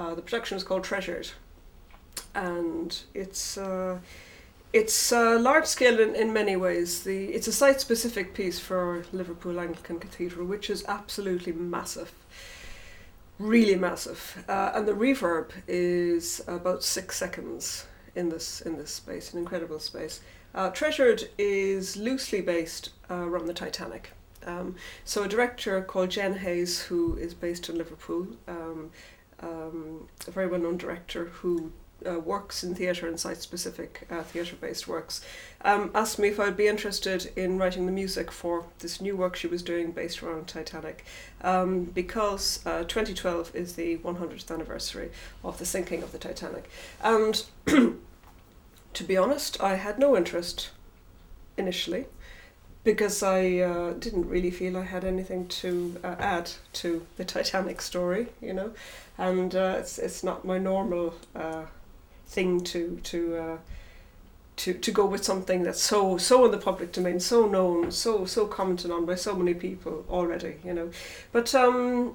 Uh, the production is called Treasured, and it's uh, it's uh, large scale in, in many ways. The it's a site specific piece for Liverpool Anglican Cathedral, which is absolutely massive, really massive, uh, and the reverb is about six seconds in this in this space, an incredible space. Uh, Treasured is loosely based uh, around the Titanic. Um, so a director called Jen Hayes, who is based in Liverpool, um, um, a very well known director who uh, works in theatre and site specific uh, theatre based works, um, asked me if I would be interested in writing the music for this new work she was doing based around Titanic um, because uh, 2012 is the 100th anniversary of the sinking of the Titanic. And to be honest, I had no interest initially because I uh, didn't really feel I had anything to uh, add to the Titanic story, you know, and uh, it's it's not my normal uh, thing to to uh, to to go with something that's so so in the public domain, so known, so so commented on by so many people already, you know, but um.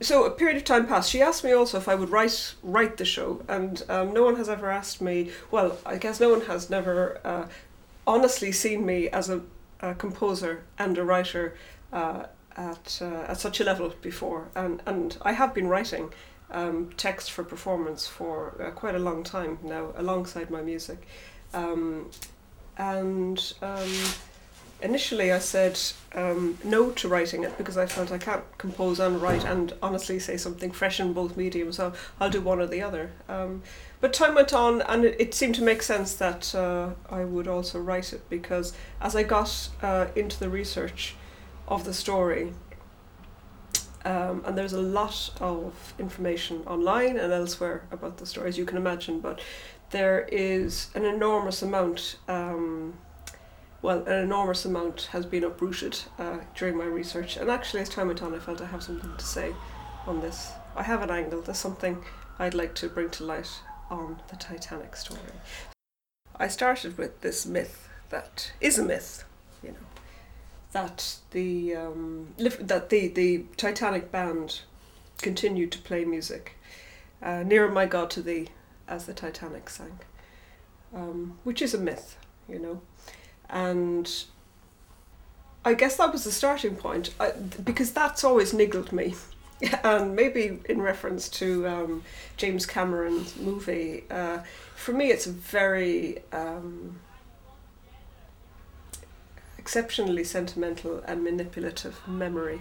So a period of time passed. She asked me also if I would write write the show, and um, no one has ever asked me. Well, I guess no one has never uh, honestly seen me as a, a composer and a writer uh, at uh, at such a level before, and and I have been writing um, text for performance for uh, quite a long time now, alongside my music, um, and um, initially I said um, no to writing it because I felt I can't compose and write and honestly say something fresh in both mediums. So I'll do one or the other. Um, but time went on, and it, it seemed to make sense that uh, I would also write it because as I got uh, into the research of the story, um, and there's a lot of information online and elsewhere about the story, as you can imagine, but there is an enormous amount. Um, well, an enormous amount has been uprooted uh, during my research, and actually, as time went on, I felt I have something to say on this. I have an angle. There's something I'd like to bring to light on the Titanic story. I started with this myth that is a myth, you know, that the um, that the the Titanic band continued to play music uh, nearer my God to thee as the Titanic sank, um, which is a myth, you know, and I guess that was the starting point I, because that's always niggled me. And maybe in reference to um, James Cameron's movie, uh, for me it's a very um, exceptionally sentimental and manipulative memory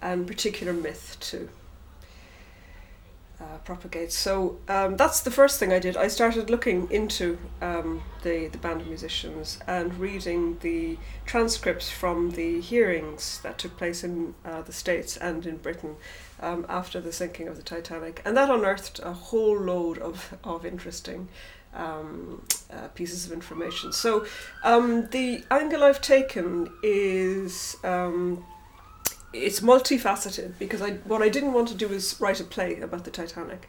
and particular myth too uh, propagates. So um, that's the first thing I did. I started looking into um, the, the band of musicians and reading the transcripts from the hearings that took place in uh, the States and in Britain um, after the sinking of the Titanic. And that unearthed a whole load of, of interesting um, uh, pieces of information. So um, the angle I've taken is um, it's multifaceted because I what I didn't want to do is write a play about the Titanic,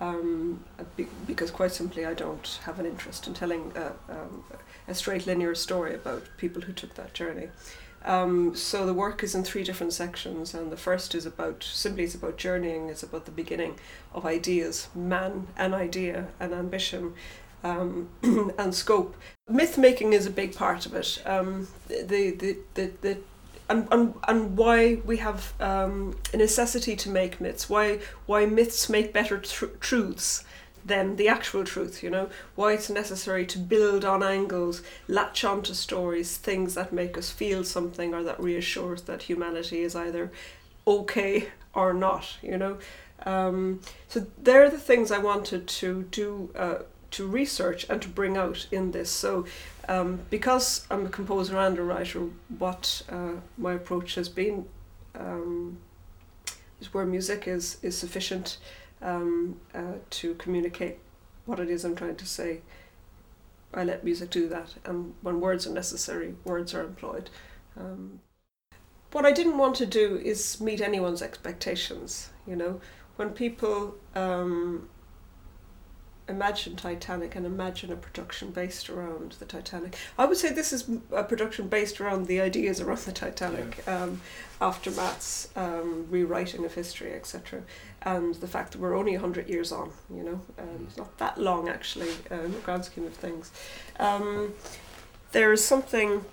um, be, because quite simply I don't have an interest in telling a, um, a straight linear story about people who took that journey. Um, so the work is in three different sections, and the first is about simply it's about journeying. It's about the beginning of ideas, man, an idea, an ambition, um, and scope. Myth making is a big part of it. Um, the, the, the, the and, and, and why we have um, a necessity to make myths, why, why myths make better tr- truths than the actual truth, you know, why it's necessary to build on angles, latch onto stories, things that make us feel something or that reassures that humanity is either okay or not, you know. Um, so they're the things I wanted to do, uh, to research and to bring out in this. So um, because I'm a composer and a writer, what uh, my approach has been um, is where music is is sufficient um, uh, to communicate what it is I'm trying to say. I let music do that, and when words are necessary, words are employed. Um, what I didn't want to do is meet anyone's expectations. You know, when people um, imagine Titanic and imagine a production based around the Titanic. I would say this is a production based around the ideas around the Titanic, yeah. um, aftermaths, um, rewriting of history, etc., and the fact that we're only hundred years on. You know, um, it's not that long actually uh, in the grand scheme of things. Um, there is something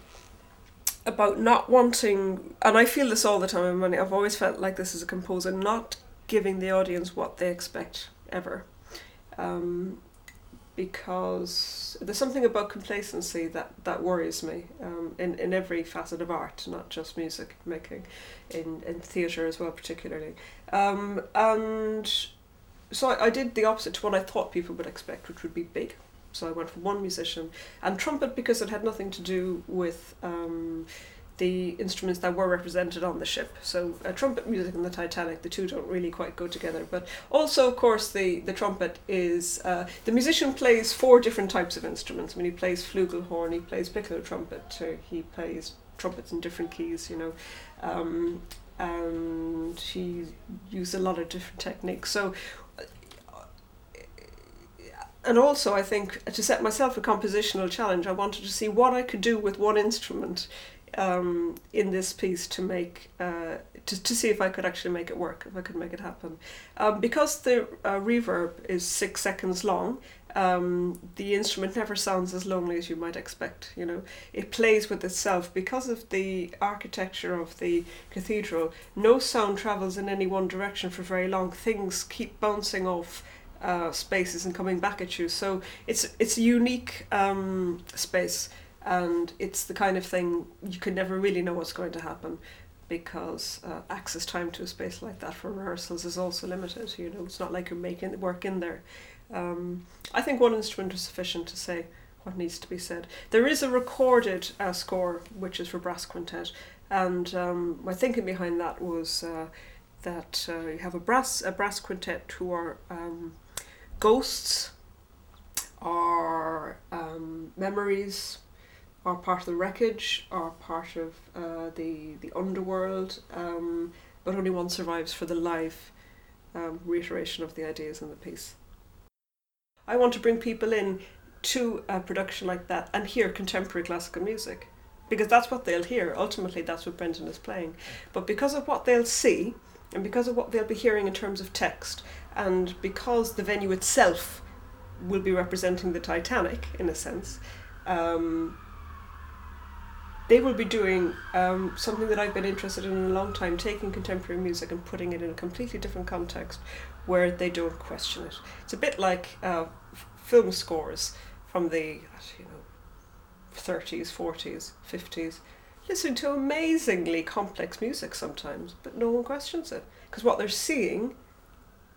about not wanting, and I feel this all the time. I mean, I've always felt like this as a composer, not giving the audience what they expect ever um, because there's something about complacency that, that worries me um, in, in every facet of art, not just music making, in, in theatre as well, particularly. Um, and so I, I did the opposite to what I thought people would expect, which would be big. So I went for one musician and trumpet because it had nothing to do with um, the instruments that were represented on the ship. So uh, trumpet music and the Titanic, the two don't really quite go together. But also, of course, the, the trumpet is uh, the musician plays four different types of instruments. I mean, he plays flugelhorn, he plays piccolo trumpet, he plays trumpets in different keys, you know. Um, and he used a lot of different techniques. So and also I think to set myself a compositional challenge, I wanted to see what I could do with one instrument um, in this piece to make uh, to, to see if I could actually make it work, if I could make it happen. Um, because the uh, reverb is six seconds long, um, the instrument never sounds as lonely as you might expect. You know, it plays with itself because of the architecture of the cathedral. No sound travels in any one direction for very long. Things keep bouncing off. Uh, spaces and coming back at you, so it's it's a unique um, space and it's the kind of thing you can never really know what's going to happen because uh, access time to a space like that for rehearsals is also limited. You know, it's not like you're making the work in there. Um, I think one instrument is sufficient to say what needs to be said. There is a recorded uh, score which is for brass quintet, and um, my thinking behind that was uh, that uh, you have a brass a brass quintet who are um, ghosts, or um, memories, are part of the wreckage, are part of uh, the the underworld, um, but only one survives for the live um, reiteration of the ideas in the piece. I want to bring people in to a production like that and hear contemporary classical music because that's what they'll hear. Ultimately, that's what Brendan is playing. But because of what they'll see and because of what they'll be hearing in terms of text, and because the venue itself will be representing the Titanic in a sense, um, they will be doing um, something that I've been interested in, in a long time, taking contemporary music and putting it in a completely different context where they don't question it. It's a bit like uh, film scores from the you know 30s, 40s, 50s. Listen to amazingly complex music sometimes, but no one questions it because what they're seeing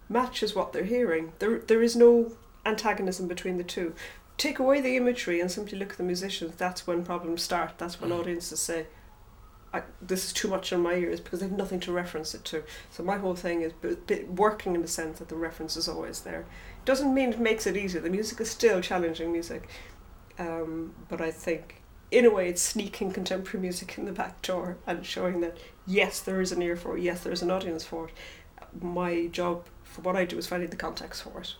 matches what they're hearing. There, there is no antagonism between the two take away the imagery and simply look at the musicians, that's when problems start. That's when mm. audiences say, this is too much on my ears because they have nothing to reference it to. So my whole thing is b- b- working in the sense that the reference is always there. Doesn't mean it makes it easier. The music is still challenging music, um, but I think in a way it's sneaking contemporary music in the back door and showing that yes, there is an ear for it. Yes, there is an audience for it. My job for what I do is finding the context for it.